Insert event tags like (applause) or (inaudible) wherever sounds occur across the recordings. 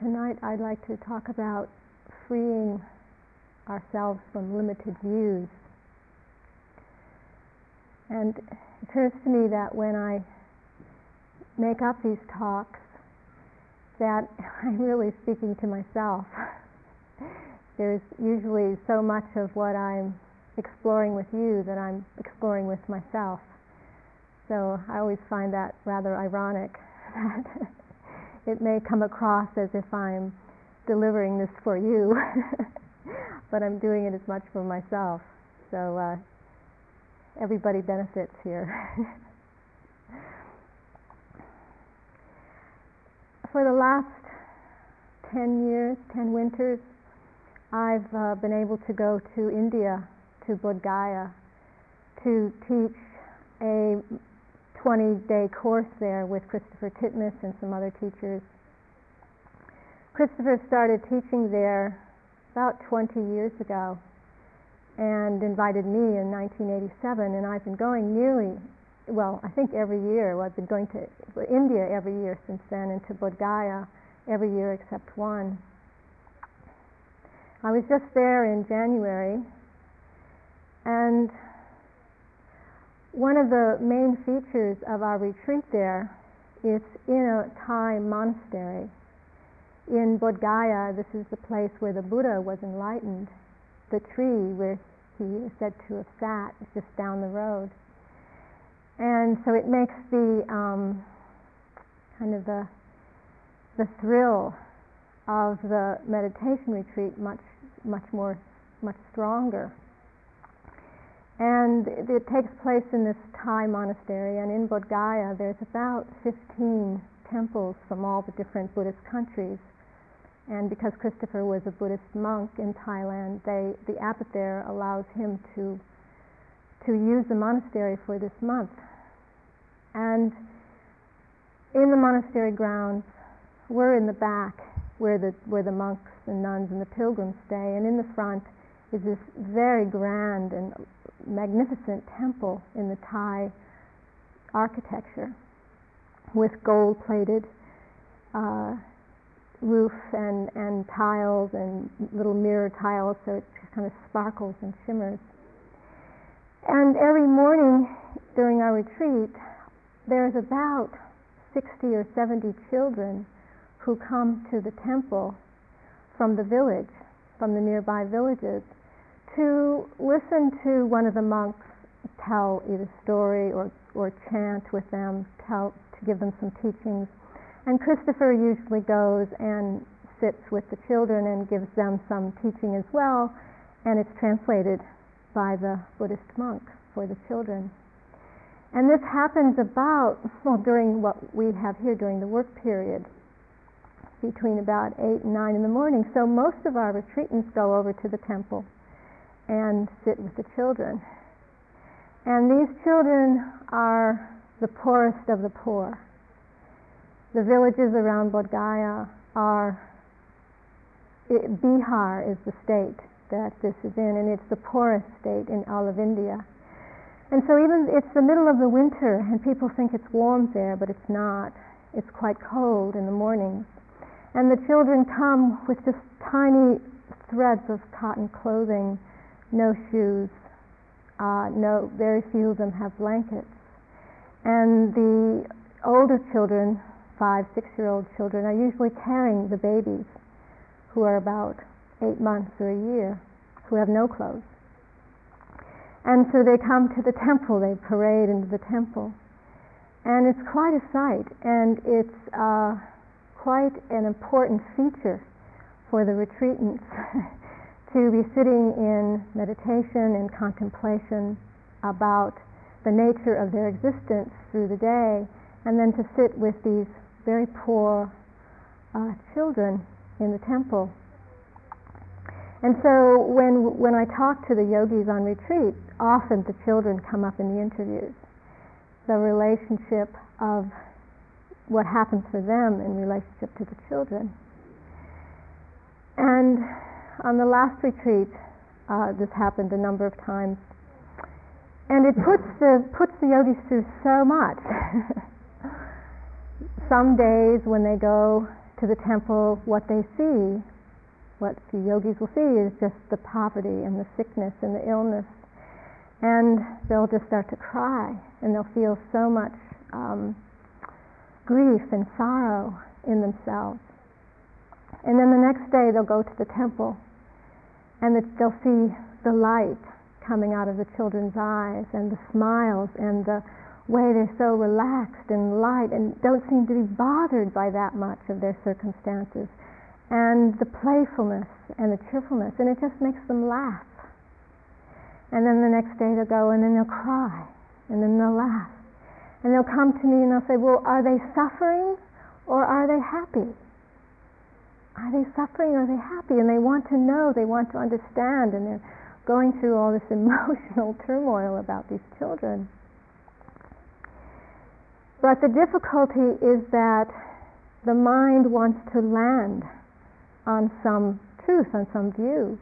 tonight I'd like to talk about freeing ourselves from limited views. And it occurs to me that when I make up these talks, that (laughs) I'm really speaking to myself. (laughs) There's usually so much of what I'm exploring with you that I'm exploring with myself. So I always find that rather ironic (laughs) it may come across as if I'm delivering this for you, (laughs) but I'm doing it as much for myself. So uh, everybody benefits here. (laughs) for the last 10 years, 10 winters, I've uh, been able to go to India, to Bodh Gaya, to teach a 20 day course there with Christopher Titmuss and some other teachers. Christopher started teaching there about 20 years ago and invited me in 1987, and I've been going nearly, well, I think every year. Well, I've been going to India every year since then, and to Bodh Gaya every year except one. I was just there in January, and one of the main features of our retreat there is in a Thai monastery. In Bodh Gaya, this is the place where the Buddha was enlightened. The tree where he is said to have sat is just down the road. And so it makes the um, kind of the the thrill of the meditation retreat much much more much stronger. And it takes place in this Thai monastery, and in Bodh Gaya there's about 15 temples from all the different Buddhist countries. And because Christopher was a Buddhist monk in Thailand, they, the abbot there allows him to, to use the monastery for this month. And in the monastery grounds, we're in the back where the, where the monks and nuns and the pilgrims stay, and in the front is this very grand and magnificent temple in the Thai architecture with gold plated uh, roof and, and tiles and little mirror tiles so it kind of sparkles and shimmers. And every morning during our retreat, there's about 60 or 70 children who come to the temple from the village, from the nearby villages, to listen to one of the monks tell either story or, or chant with them, tell, to give them some teachings. And Christopher usually goes and sits with the children and gives them some teaching as well, and it's translated by the Buddhist monk for the children. And this happens about, well, during what we have here during the work period, between about 8 and 9 in the morning. So most of our retreatants go over to the temple and sit with the children. And these children are the poorest of the poor. The villages around Bodh Gaya are, it, Bihar is the state that this is in, and it's the poorest state in all of India. And so even it's the middle of the winter, and people think it's warm there, but it's not. It's quite cold in the mornings. And the children come with just tiny threads of cotton clothing no shoes, uh, no, very few of them have blankets. And the older children, five, six year old children, are usually carrying the babies who are about eight months or a year, who have no clothes. And so they come to the temple, they parade into the temple. And it's quite a sight, and it's uh, quite an important feature for the retreatants (laughs) to be sitting in meditation and contemplation about the nature of their existence through the day, and then to sit with these very poor uh, children in the temple. And so when, when I talk to the yogis on retreat, often the children come up in the interviews. The relationship of what happens for them in relationship to the children. And on the last retreat, uh, this happened a number of times, and it puts the puts the yogis through so much. (laughs) Some days when they go to the temple, what they see, what the yogis will see, is just the poverty and the sickness and the illness. And they'll just start to cry, and they'll feel so much um, grief and sorrow in themselves. And then the next day they'll go to the temple, and they'll see the light coming out of the children's eyes, and the smiles, and the way they're so relaxed and light and don't seem to be bothered by that much of their circumstances. And the playfulness and the cheerfulness, and it just makes them laugh. And then the next day they'll go and then they'll cry, and then they'll laugh. And they'll come to me and they'll say, Well, are they suffering or are they happy? Are they suffering are they happy? And they want to know, they want to understand, and they're going through all this (laughs) emotional turmoil about these children. But the difficulty is that the mind wants to land on some truth, on some view.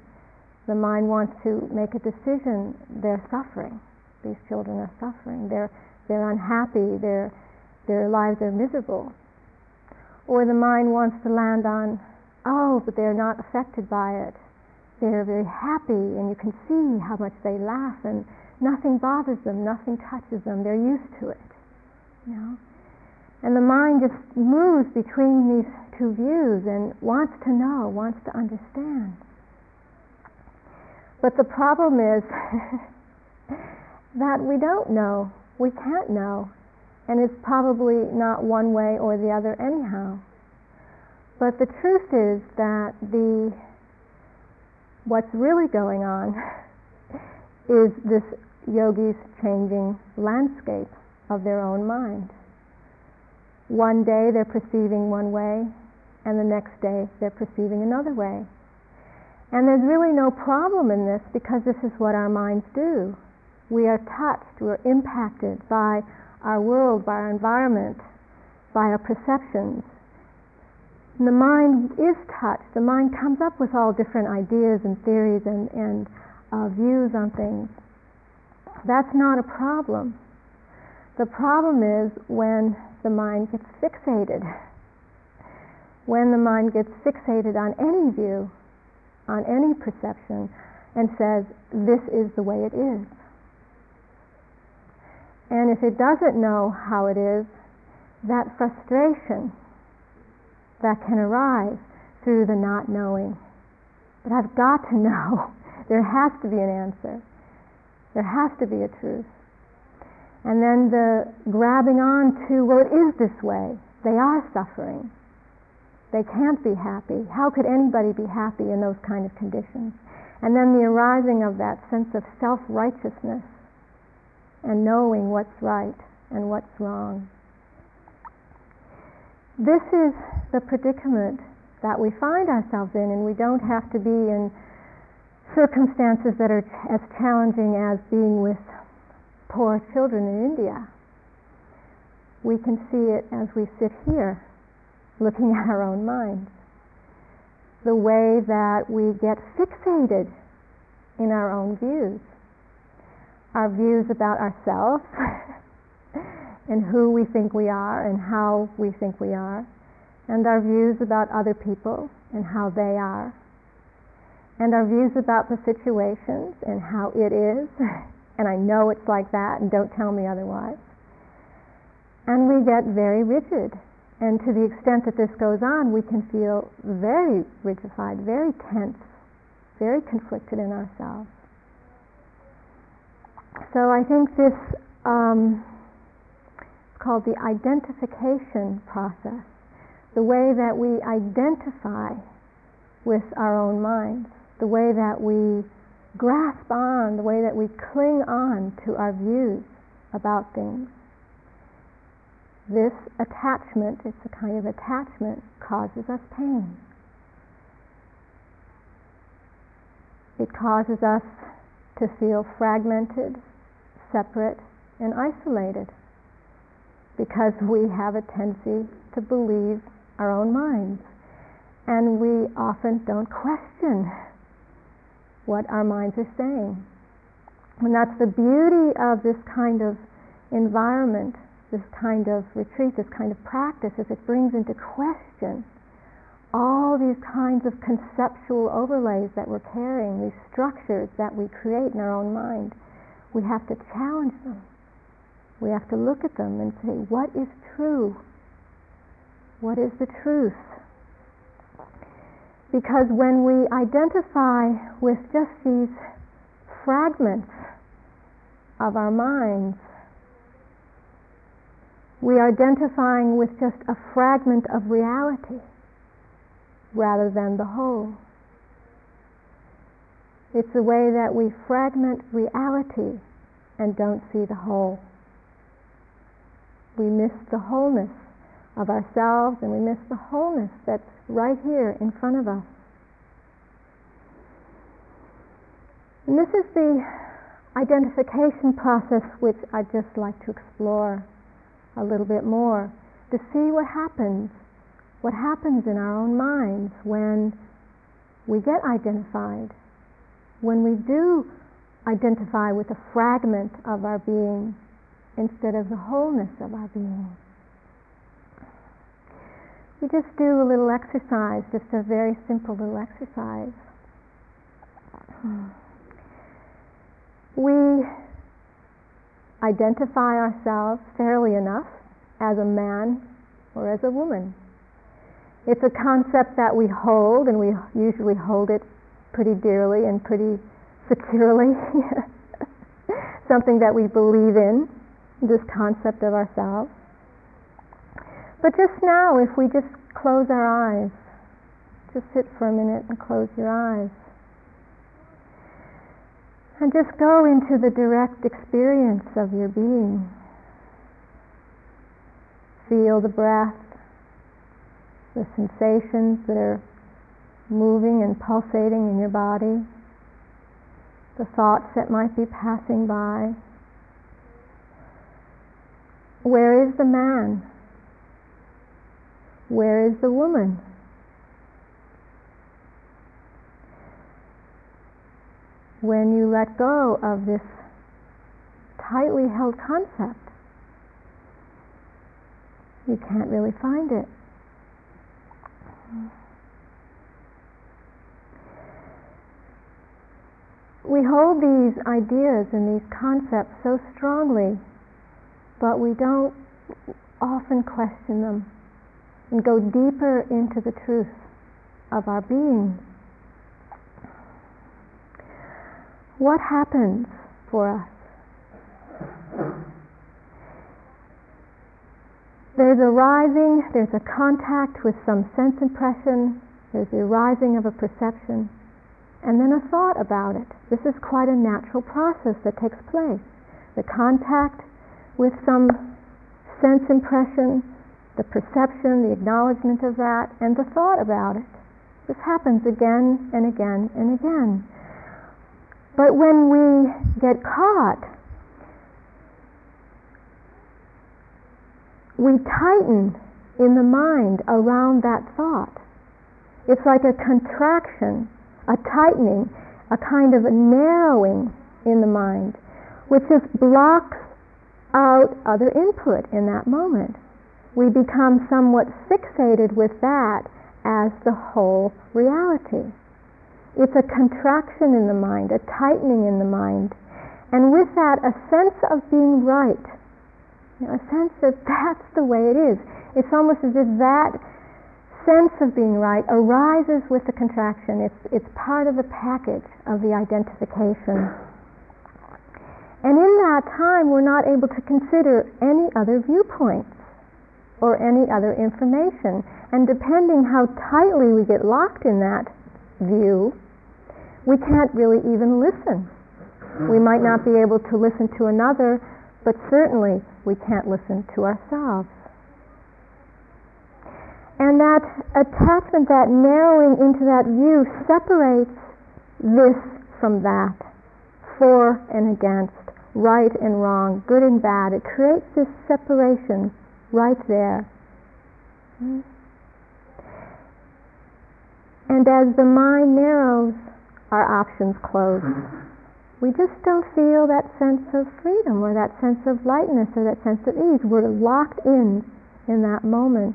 The mind wants to make a decision. They're suffering. These children are suffering. They're, they're unhappy. Their, their lives are miserable. Or the mind wants to land on, oh, but they're not affected by it. They're very happy, and you can see how much they laugh, and nothing bothers them, nothing touches them. They're used to it. You know? And the mind just moves between these two views and wants to know, wants to understand. But the problem is (laughs) that we don't know, we can't know, and it's probably not one way or the other anyhow. But the truth is that the what's really going on (laughs) is this yogi's changing landscape of their own mind. One day they're perceiving one way, and the next day they're perceiving another way. And there's really no problem in this because this is what our minds do. We are touched, we're impacted by our world, by our environment, by our perceptions. The mind is touched. The mind comes up with all different ideas and theories and, and uh, views on things. That's not a problem. The problem is when the mind gets fixated. When the mind gets fixated on any view, on any perception, and says, this is the way it is. And if it doesn't know how it is, that frustration that can arise through the not knowing. But I've got to know. (laughs) There has to be an answer. There has to be a truth. And then the grabbing on to, well, it is this way. They are suffering. They can't be happy. How could anybody be happy in those kind of conditions? And then the arising of that sense of self righteousness and knowing what's right and what's wrong. This is the predicament that we find ourselves in, and we don't have to be in circumstances that are as challenging as being with poor children in India. We can see it as we sit here looking at our own minds. The way that we get fixated in our own views. Our views about ourselves (laughs) and who we think we are and how we think we are. And our views about other people and how they are. And our views about the situations and how it is (laughs) and I know it's like that, and don't tell me otherwise. And we get very rigid. And to the extent that this goes on, we can feel very rigidified, very tense, very conflicted in ourselves. So I think this um, called the identification process, the way that we identify with our own minds, the way that we grasp on, the way that we cling on to our views about things. This attachment, it's a kind of attachment, causes us pain. It causes us to feel fragmented, separate, and isolated because we have a tendency to believe our own minds. And we often don't question what our minds are saying. And that's the beauty of this kind of environment, this kind of retreat, this kind of practice, is it brings into question all these kinds of conceptual overlays that we're carrying, these structures that we create in our own mind, we have to challenge them. We have to look at them and say, what is true? What is the truth? Because when we identify with just these fragments of our minds, we are identifying with just a fragment of reality rather than the whole. It's the way that we fragment reality and don't see the whole. We miss the wholeness of ourselves and we miss the wholeness that's right here in front of us. And this is the identification process which I'd just like to explore a little bit more to see what happens what happens in our own minds when we get identified, when we do identify with a fragment of our being instead of the wholeness of our being. We just do a little exercise, just a very simple little exercise. We identify ourselves fairly enough as a man or as a woman. It's a concept that we hold, and we usually hold it pretty dearly and pretty securely. (laughs) Something that we believe in, this concept of ourselves. But just now, if we just close our eyes, just sit for a minute and close your eyes. And just go into the direct experience of your being. Feel the breath the sensations that are moving and pulsating in your body, the thoughts that might be passing by. Where is the man? Where is the woman? When you let go of this tightly held concept, you can't really find it. We hold these ideas and these concepts so strongly, but we don't often question them and go deeper into the truth of our being. What happens for us There's a rising, there's a contact with some sense impression, there's the arising of a perception, and then a thought about it. This is quite a natural process that takes place. The contact with some sense impression, the perception, the acknowledgement of that, and the thought about it. This happens again and again and again. But when we get caught we tighten in the mind around that thought. It's like a contraction, a tightening, a kind of a narrowing in the mind, which just blocks out other input in that moment. We become somewhat fixated with that as the whole reality. It's a contraction in the mind, a tightening in the mind, and with that, a sense of being right you know, a sense that (laughs) that's the way it is. It's almost as if that sense of being right arises with the contraction. It's, it's part of the package of the identification. And in that time, we're not able to consider any other viewpoints or any other information. And depending how tightly we get locked in that view, we can't really even listen. We might not be able to listen to another but certainly we can't listen to ourselves. And that attachment, that narrowing into that view separates this from that, for and against, right and wrong, good and bad. It creates this separation right there. And as the mind narrows, our options close we just don't feel that sense of freedom or that sense of lightness or that sense of ease. We're locked in in that moment.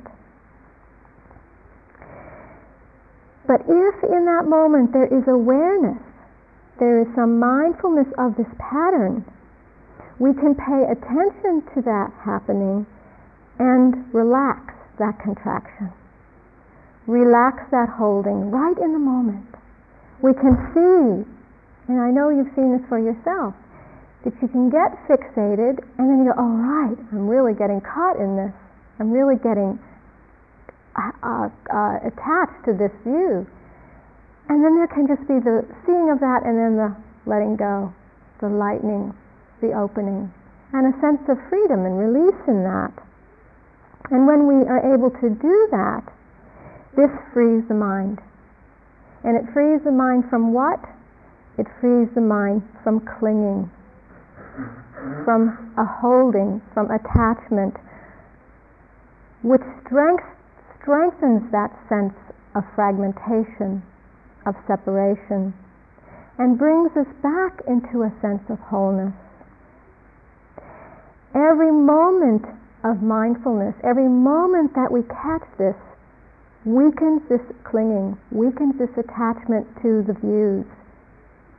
But if in that moment there is awareness, there is some mindfulness of this pattern, we can pay attention to that happening and relax that contraction. Relax that holding right in the moment. We can see, and I know you've seen this for yourself, that you can get fixated and then you go, all right, I'm really getting caught in this. I'm really getting uh, uh, uh, attached to this view. And then there can just be the seeing of that and then the letting go, the lightening, the opening, and a sense of freedom and release in that. And when we are able to do that, this frees the mind. And it frees the mind from what? It frees the mind from clinging, from a holding, from attachment, which strength, strengthens that sense of fragmentation, of separation, and brings us back into a sense of wholeness. Every moment of mindfulness, every moment that we catch this, weakens this clinging, weakens this attachment to the views,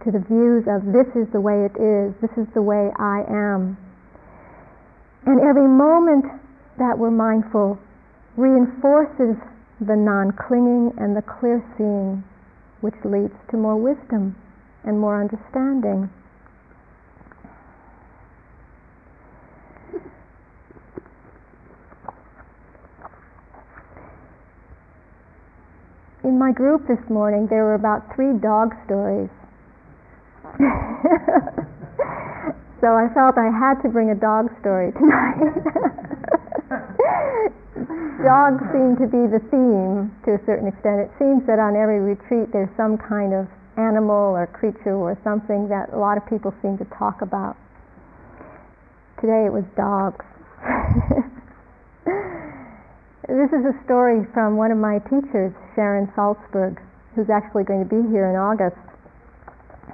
to the views of this is the way it is, this is the way I am. And every moment that we're mindful reinforces the non clinging and the clear seeing, which leads to more wisdom and more understanding. In my group this morning, there were about three dog stories. (laughs) so I felt I had to bring a dog story tonight. (laughs) Dogs seem to be the theme to a certain extent. It seems that on every retreat there's some kind of animal or creature or something that a lot of people seem to talk about. Today it was dogs. (laughs) This is a story from one of my teachers, Sharon Salzberg, who's actually going to be here in August.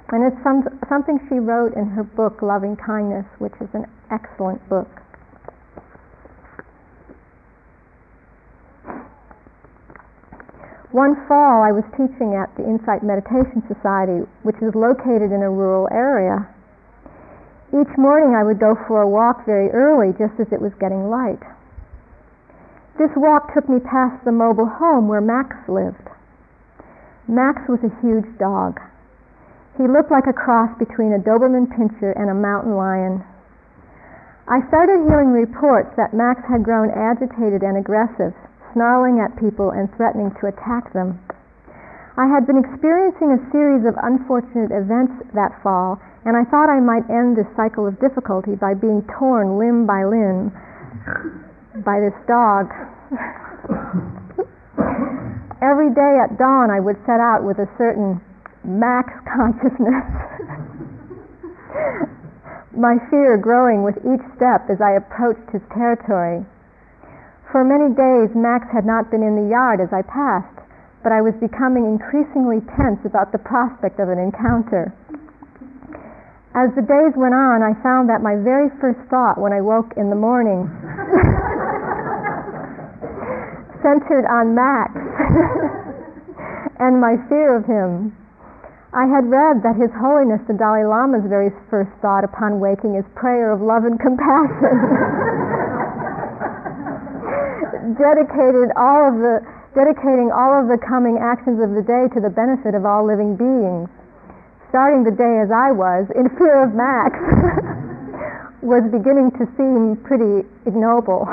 And it's some, something she wrote in her book, Loving Kindness, which is an excellent book. One fall, I was teaching at the Insight Meditation Society, which is located in a rural area. Each morning, I would go for a walk very early, just as it was getting light. This walk took me past the mobile home where Max lived. Max was a huge dog. He looked like a cross between a Doberman Pinscher and a mountain lion. I started hearing reports that Max had grown agitated and aggressive, snarling at people and threatening to attack them. I had been experiencing a series of unfortunate events that fall, and I thought I might end this cycle of difficulty by being torn limb by limb by this dog. Every day at dawn, I would set out with a certain max consciousness. My fear growing with each step as I approached his territory. For many days, Max had not been in the yard as I passed, but I was becoming increasingly tense about the prospect of an encounter. As the days went on, I found that my very first thought when I woke in the morning (laughs) centered on Max (laughs) and my fear of him. I had read that His Holiness the Dalai Lama's very first thought upon waking is prayer of love and compassion. (laughs) Dedicated all of the dedicating all of the coming actions of the day to the benefit of all living beings. Starting the day as I was, in fear of Max, (laughs) was beginning to seem pretty ignoble. (laughs)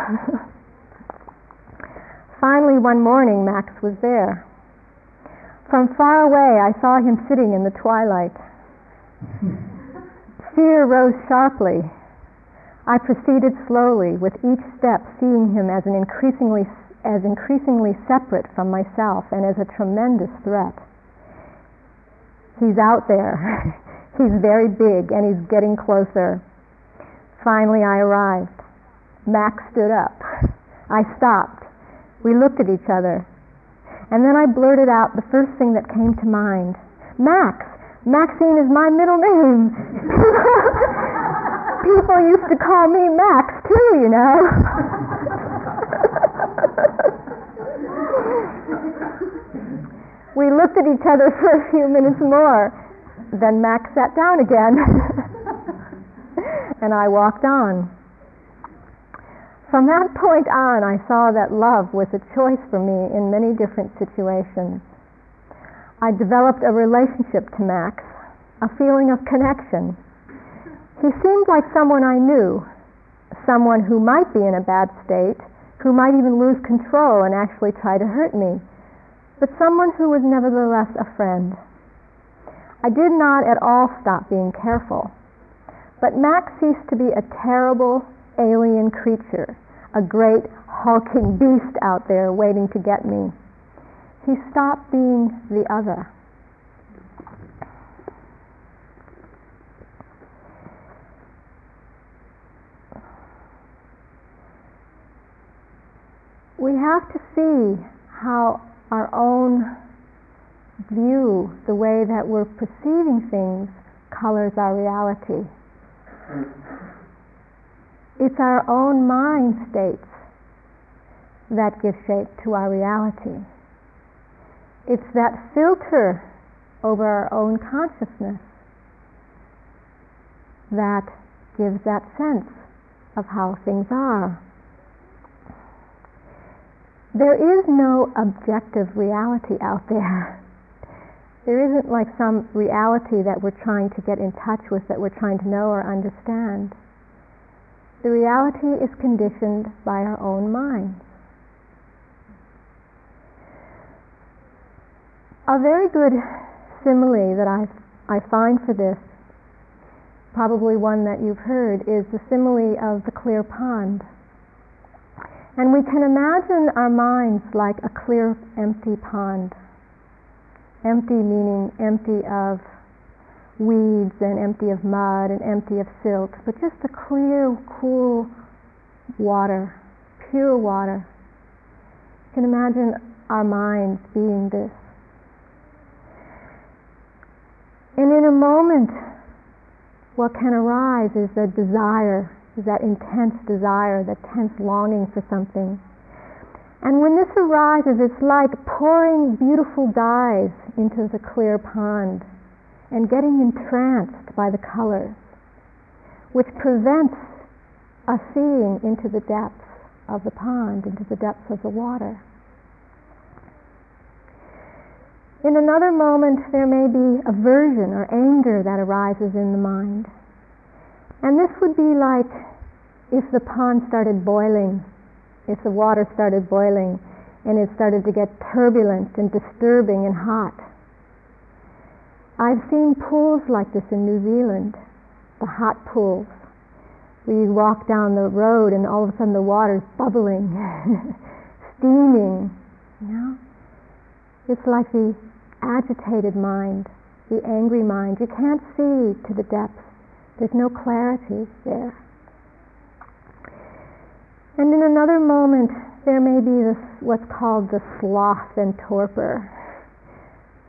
Finally, one morning, Max was there. From far away, I saw him sitting in the twilight. (laughs) Fear rose sharply. I proceeded slowly, with each step seeing him as an increasingly as increasingly separate from myself and as a tremendous threat. He's out there. (laughs) he's very big and he's getting closer. Finally, I arrived. Max stood up. I stopped. We looked at each other. And then I blurted out the first thing that came to mind Max! Maxine is my middle name. (laughs) People used to call me Max too, you know. (laughs) We looked at each other (laughs) for a few minutes more. Then Max sat down again. (laughs) and I walked on. From that point on, I saw that love was a choice for me in many different situations. I developed a relationship to Max, a feeling of connection. He seemed like someone I knew, someone who might be in a bad state, who might even lose control and actually try to hurt me, but someone who was nevertheless a friend. I did not at all stop being careful, but Max ceased to be a terrible alien creature a great hulking beast out there waiting to get me. He stopped being the other. We have to see how our own view, the way that we're perceiving things, colors our reality. It's our own mind states that give shape to our reality. It's that filter over our own consciousness that gives that sense of how things are. There is no objective reality out there. There isn't like some reality that we're trying to get in touch with, that we're trying to know or understand. The reality is conditioned by our own minds. A very good simile that I, I find for this, probably one that you've heard, is the simile of the clear pond. And we can imagine our minds like a clear, empty pond. Empty meaning empty of weeds and empty of mud and empty of silt, but just a clear, cool water, pure water. You can imagine our minds being this. And in a moment, what can arise is a desire, is that intense desire, that tense longing for something. And when this arises, it's like pouring beautiful dyes into the clear pond and getting entranced by the colors, which prevents us seeing into the depths of the pond, into the depths of the water. In another moment, there may be aversion or anger that arises in the mind. And this would be like if the pond started boiling, if the water started boiling, and it started to get turbulent and disturbing and hot. I've seen pools like this in New Zealand, the hot pools, you walk down the road and all of a sudden the water's bubbling, (laughs) steaming. You know, it's like the agitated mind, the angry mind. You can't see to the depths. There's no clarity there. And in another moment, there may be this what's called the sloth and torpor,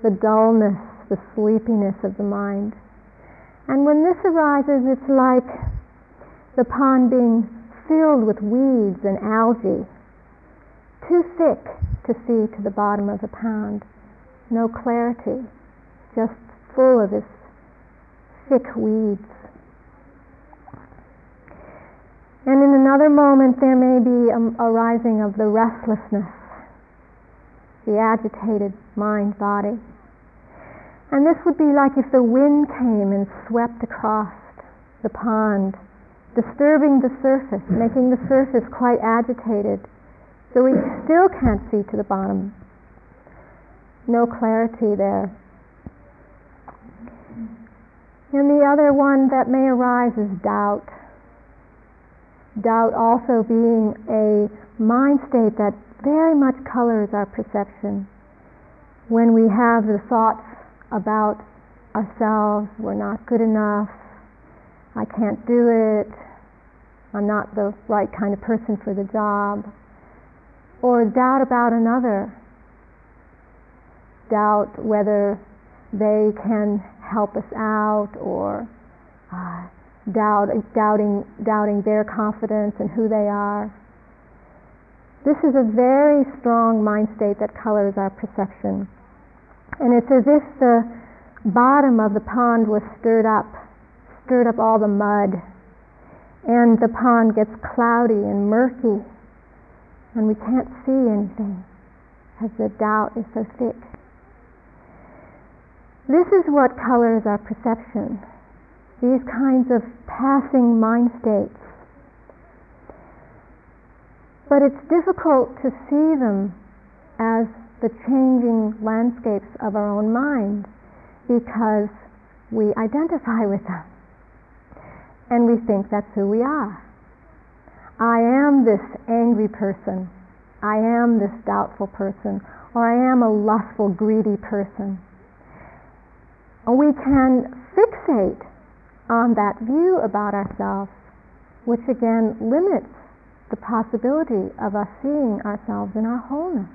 the dullness the sleepiness of the mind. And when this arises, it's like the pond being filled with weeds and algae, too thick to see to the bottom of the pond, no clarity, just full of this thick weeds. And in another moment, there may be a, a rising of the restlessness, the agitated mind body. And this would be like if the wind came and swept across the pond, disturbing the surface, making the surface quite agitated. So we still can't see to the bottom. No clarity there. And the other one that may arise is doubt. Doubt also being a mind state that very much colors our perception. When we have the thoughts about ourselves, we're not good enough, I can't do it, I'm not the right kind of person for the job, or doubt about another, doubt whether they can help us out, or uh, doubt, doubting, doubting their confidence and who they are. This is a very strong mind state that colors our perception. And it's as if the bottom of the pond was stirred up, stirred up all the mud, and the pond gets cloudy and murky, and we can't see anything as the doubt is so thick. This is what colors our perception, these kinds of passing mind states. But it's difficult to see them as the changing landscapes of our own mind because we identify with them and we think that's who we are. I am this angry person, I am this doubtful person, or I am a lustful, greedy person. We can fixate on that view about ourselves, which again limits the possibility of us seeing ourselves in our wholeness.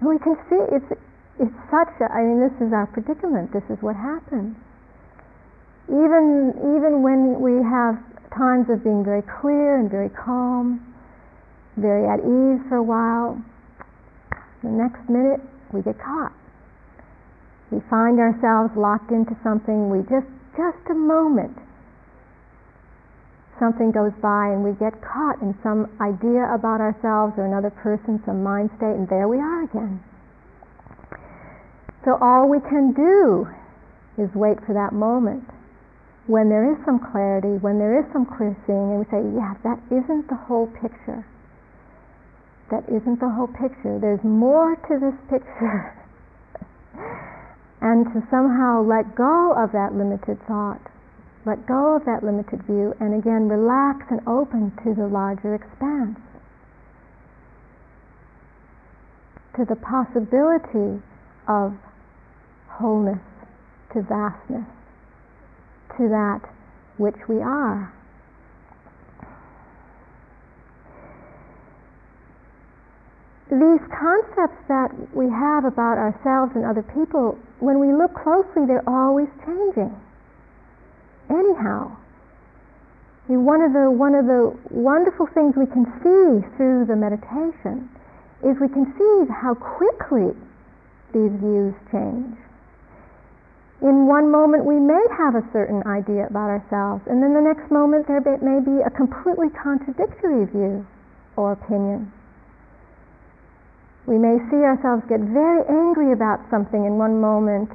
We can see it's, it's such a, I mean, this is our predicament, this is what happens even even when we have times of being very clear and very calm, very at ease for a while, the next minute we get caught. We find ourselves locked into something. We just just a moment. Something goes by and we get caught in some idea about ourselves or another person, some mind state, and there we are again. So all we can do is wait for that moment when there is some clarity, when there is some clear seeing, and we say, yeah, that isn't the whole picture. That isn't the whole picture. There's more to this picture. (laughs) and to somehow let go of that limited thought, let go of that limited view, and again relax and open to the larger expanse. To the possibility of wholeness, to vastness to that which we are. These concepts that we have about ourselves and other people, when we look closely, they're always changing. Anyhow, one of the one of the wonderful things we can see through the meditation is we can see how quickly these views change in one moment we may have a certain idea about ourselves, and then the next moment there may be a completely contradictory view or opinion. We may see ourselves get very angry about something in one moment.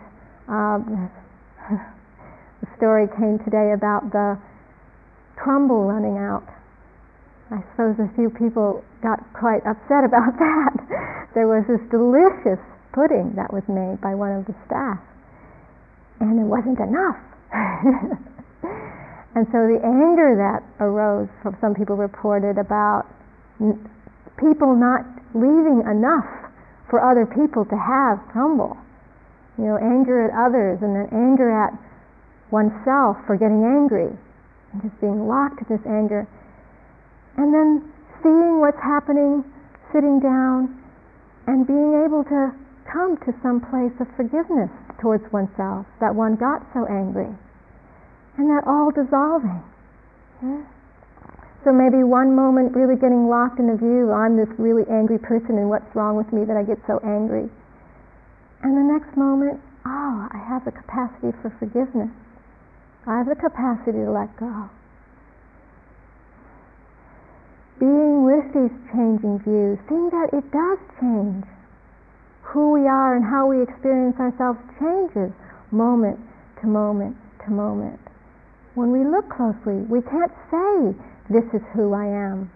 Um, (laughs) the story came today about the crumble running out. I suppose a few people got quite upset about (laughs) that. there was this delicious pudding that was made by one of the staff and it wasn't enough. (laughs) and so the anger that arose from some people reported about people not leaving enough for other people to have crumble. You know, anger at others and then anger at oneself for getting angry and just being locked in this anger. And then seeing what's happening, sitting down, and being able to come to some place of forgiveness towards oneself, that one got so angry, and that all dissolving. Yeah? So maybe one moment really getting locked in a view, I'm this really angry person and what's wrong with me that I get so angry. And the next moment, oh, I have the capacity for forgiveness. I have the capacity to let go. Being with these changing views, seeing that it does change who we are and how we experience ourselves changes moment to moment to moment. When we look closely, we can't say, This is who I am,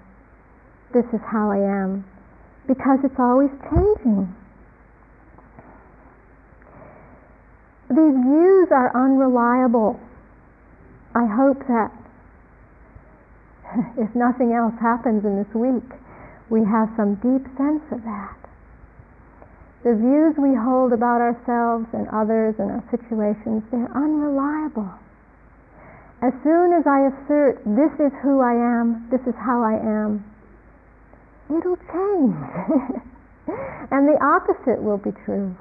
this is how I am, because it's always changing. These views are unreliable. I hope that (laughs) if nothing else happens in this week, we have some deep sense of that the views we hold about ourselves and others and our situations, they're unreliable. As soon as I assert, this is who I am, this is how I am, it'll change. (laughs) and the opposite will be true.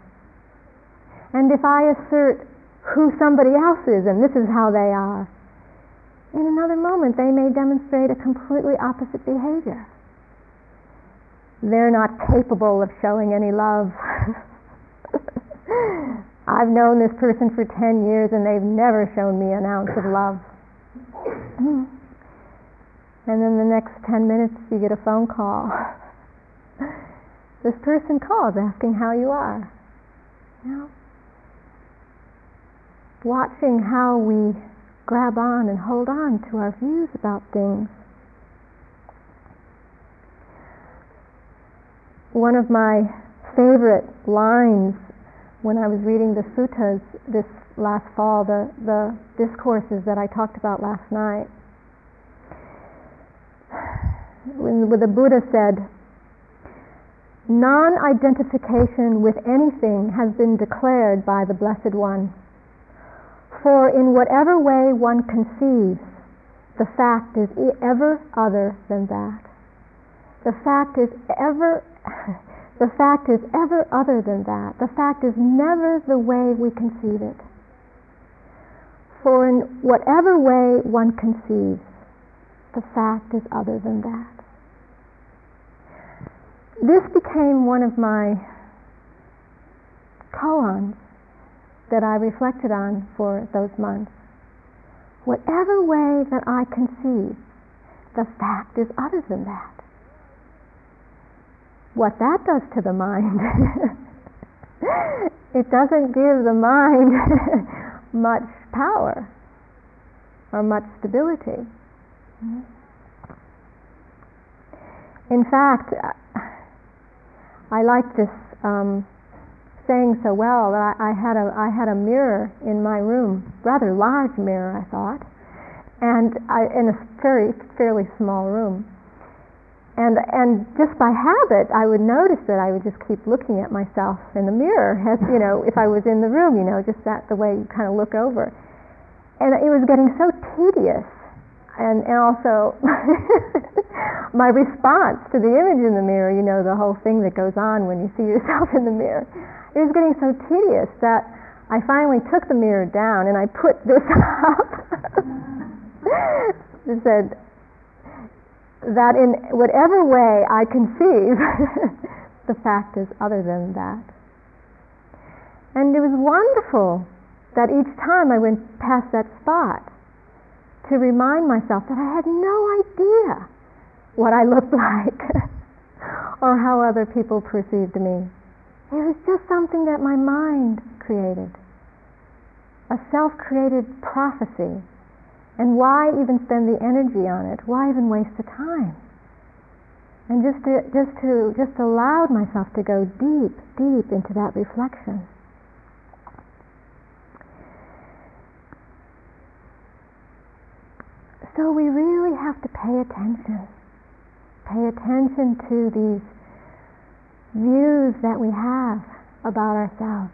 And if I assert who somebody else is and this is how they are, in another moment they may demonstrate a completely opposite behavior they're not capable of showing any love. (laughs) I've known this person for 10 years and they've never shown me an ounce of love. Mm-hmm. And then the next 10 minutes you get a phone call. this person calls asking how you are. You know? Watching how we grab on and hold on to our views about things. One of my favorite lines when I was reading the suttas this last fall, the, the discourses that I talked about last night, when, when the Buddha said, non identification with anything has been declared by the Blessed One. For in whatever way one conceives, the fact is ever other than that. The fact is ever (laughs) The fact is ever other than that. The fact is never the way we conceive it. For in whatever way one conceives, the fact is other than that. This became one of my koans that I reflected on for those months. Whatever way that I conceive, the fact is other than that what that does to the mind. (laughs) it doesn't give the mind (laughs) much power or much stability. In fact, I like this um, saying so well that I, I, had a I had a mirror in my room, rather large mirror, I thought, and I, in a very fairly small room and and just by habit I would notice that I would just keep looking at myself in the mirror (laughs) as you know if I was in the room you know just that the way you kind of look over. And it was getting so tedious. And and also (laughs) my response to the image in the mirror you know the whole thing that goes on when you see (laughs) yourself in the mirror it was getting so tedious that I finally took the mirror down and I put this up. And said that in whatever way I conceive, (laughs) the fact is other than that. And it was wonderful that each time I went past that spot to remind myself that I had no idea what I looked (laughs) like or how other people perceived me. It was just something that my mind created, a self created prophecy and why even spend the energy on it? Why even waste the time? And just to, just to just allowed myself to go deep, deep into that reflection. So we really have to pay attention. Pay attention to these views that we have about ourselves.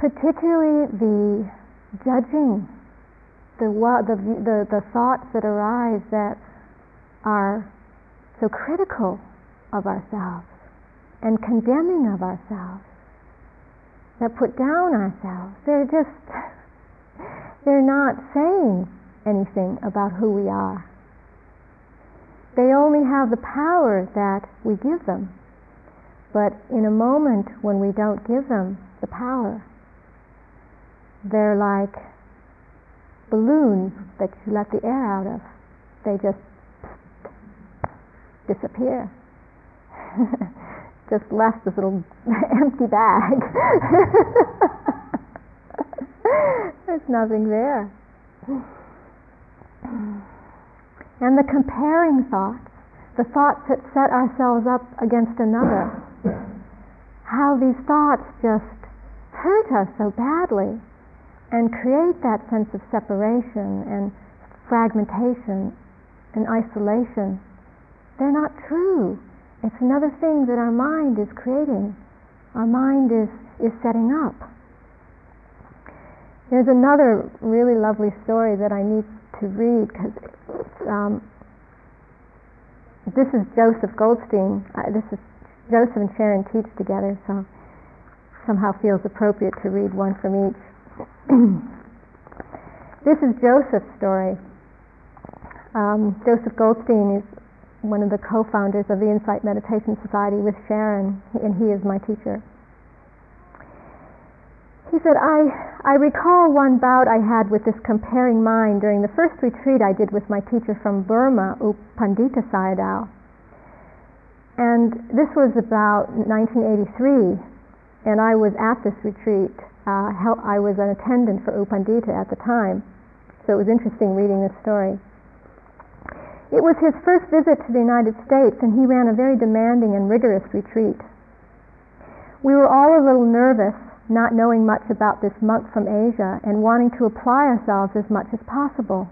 Particularly the judging the, the, the, the thoughts that arise that are so critical of ourselves and condemning of ourselves, that put down ourselves. They're just, they're not saying anything about who we are. They only have the power that we give them. But in a moment when we don't give them the power, they're like balloons that you let the air out of, they just disappear. (laughs) just left this little (laughs) empty bag. (laughs) There's nothing there. And the comparing thoughts, the thoughts that set ourselves up against another, how these thoughts just hurt us so badly and create that sense of separation and fragmentation and isolation, they're not true. It's another thing that our mind is creating. Our mind is, is setting up. There's another really lovely story that I need to read because um, this is Joseph Goldstein. Uh, this is Joseph and Sharon teach together, so somehow feels appropriate to read one from each. (clears throat) this is Joseph's story. Um, Joseph Goldstein is one of the co-founders of the Insight Meditation Society with Sharon, and he is my teacher. he said, I, I recall one bout I had with this comparing mind during the first retreat I did with my teacher from Burma, U Pandita Sayadaw. And this was about 1983, and I was at this retreat. Uh, I was an attendant for U Pandita at the time, so it was interesting reading this story. It was his first visit to the United States, and he ran a very demanding and rigorous retreat. We were all a little nervous not knowing much about this monk from Asia and wanting to apply ourselves as much as possible.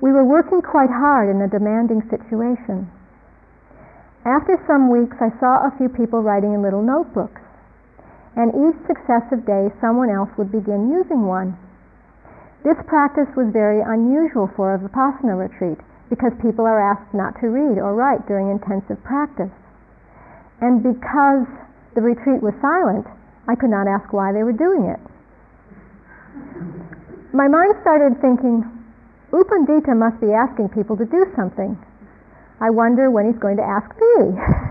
We were working quite hard in a demanding situation. After some weeks, I saw a few people writing in little notebooks, and each successive day, someone else would begin using one. This practice was very unusual for a Vipassana retreat because people are asked not to read or write during intensive practice. And because the retreat was silent, I could not ask why they were doing it. My mind started thinking, U Pandita must be asking people to do something. I wonder when he's going to ask me. (laughs)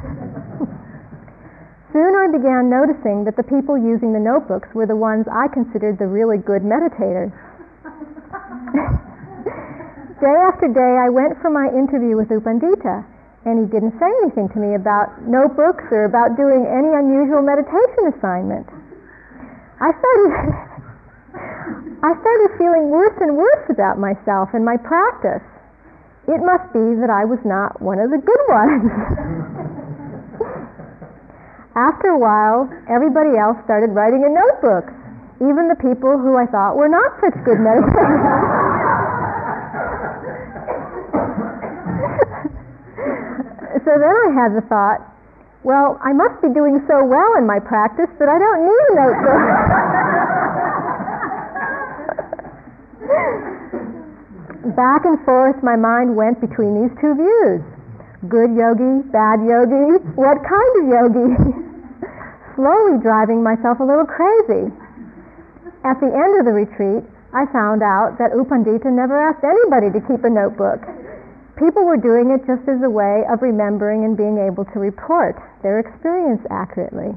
Soon I began noticing that the people using the notebooks were the ones I considered the really good meditators. (laughs) day after day, I went for my interview with U Pandita, and he didn't say anything to me about notebooks or about doing any unusual meditation assignment. I started (laughs) I started feeling worse and worse about myself and my practice. It must be that I was not one of the good ones. (laughs) After a while, everybody else started writing in notebooks, even the people who I thought were not such good (laughs) meditators. so then I had the thought, well, I must be doing so well in my practice that I don't need a notebook. (laughs) Back and forth, my mind went between these two views good yogi, bad yogi, what kind of yogi? Slowly driving myself a little crazy. At the end of the retreat, I found out that U Pandita never asked anybody to keep a notebook people were doing it just as a way of remembering and being able to report their experience accurately.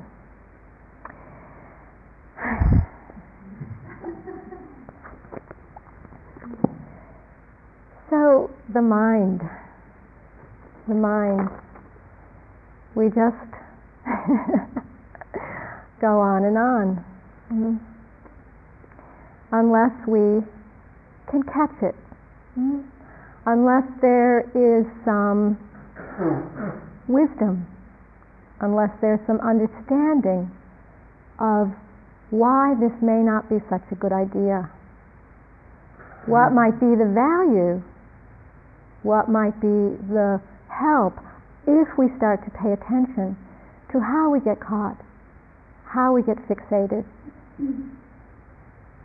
(sighs) So, the mind, the mind, we just (laughs) go on and on. Mm-hmm. Unless we can catch it. Mm-hmm unless there is some wisdom, unless there's some understanding of why this may not be such a good idea. What might be the value? What might be the help if we start to pay attention to how we get caught, how we get fixated,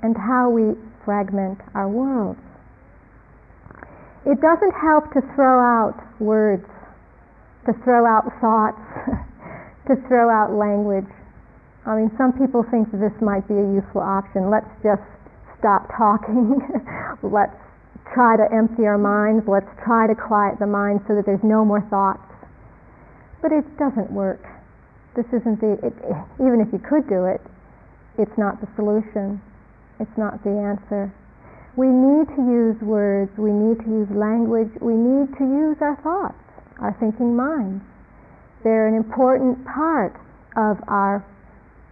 and how we fragment our worlds? it doesn't help to throw out words, to throw out thoughts, (laughs) to throw out language. I mean, some people think that this might be a useful option. Let's just stop talking. (laughs) Let's try to empty our minds. Let's try to quiet the mind so that there's no more thoughts. But it doesn't work. This isn't the, it, even if you could do it, it's not the solution. It's not the answer. We need to use words, we need to use language, we need to use our thoughts, our thinking minds. They're an important part of our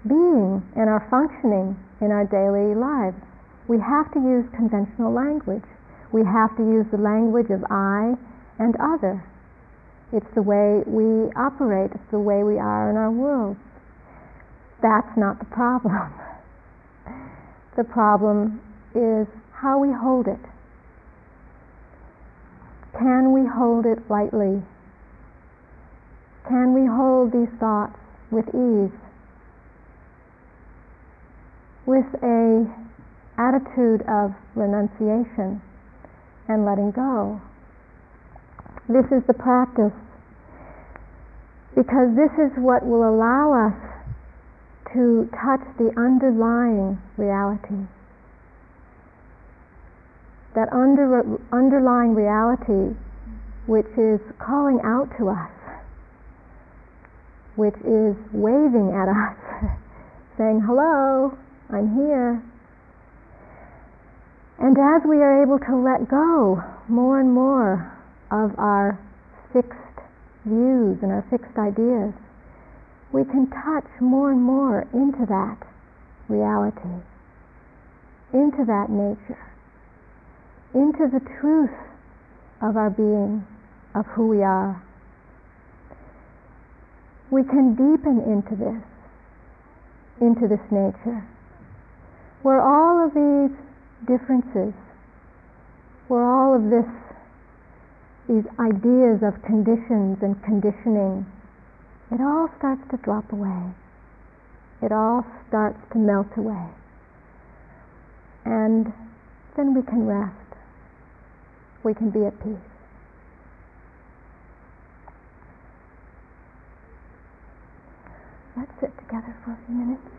being and our functioning in our daily lives. We have to use conventional language. We have to use the language of I and other. It's the way we operate, it's the way we are in our world. That's not the problem. (laughs) The problem is how we hold it. Can we hold it lightly? Can we hold these thoughts with ease? With a attitude of renunciation and letting go. This is the practice because this is what will allow us to touch the underlying reality that under, underlying reality which is calling out to us, which is waving at us, (laughs) saying, Hello, I'm here. And as we are able to let go more and more of our fixed views and our fixed ideas, we can touch more and more into that reality, into that nature, into the truth of our being, of who we are. We can deepen into this, into this nature, where all of these differences, where all of this, these ideas of conditions and conditioning, it all starts to drop away. It all starts to melt away. And then we can rest. We can be at peace. Let's sit together for a few minutes.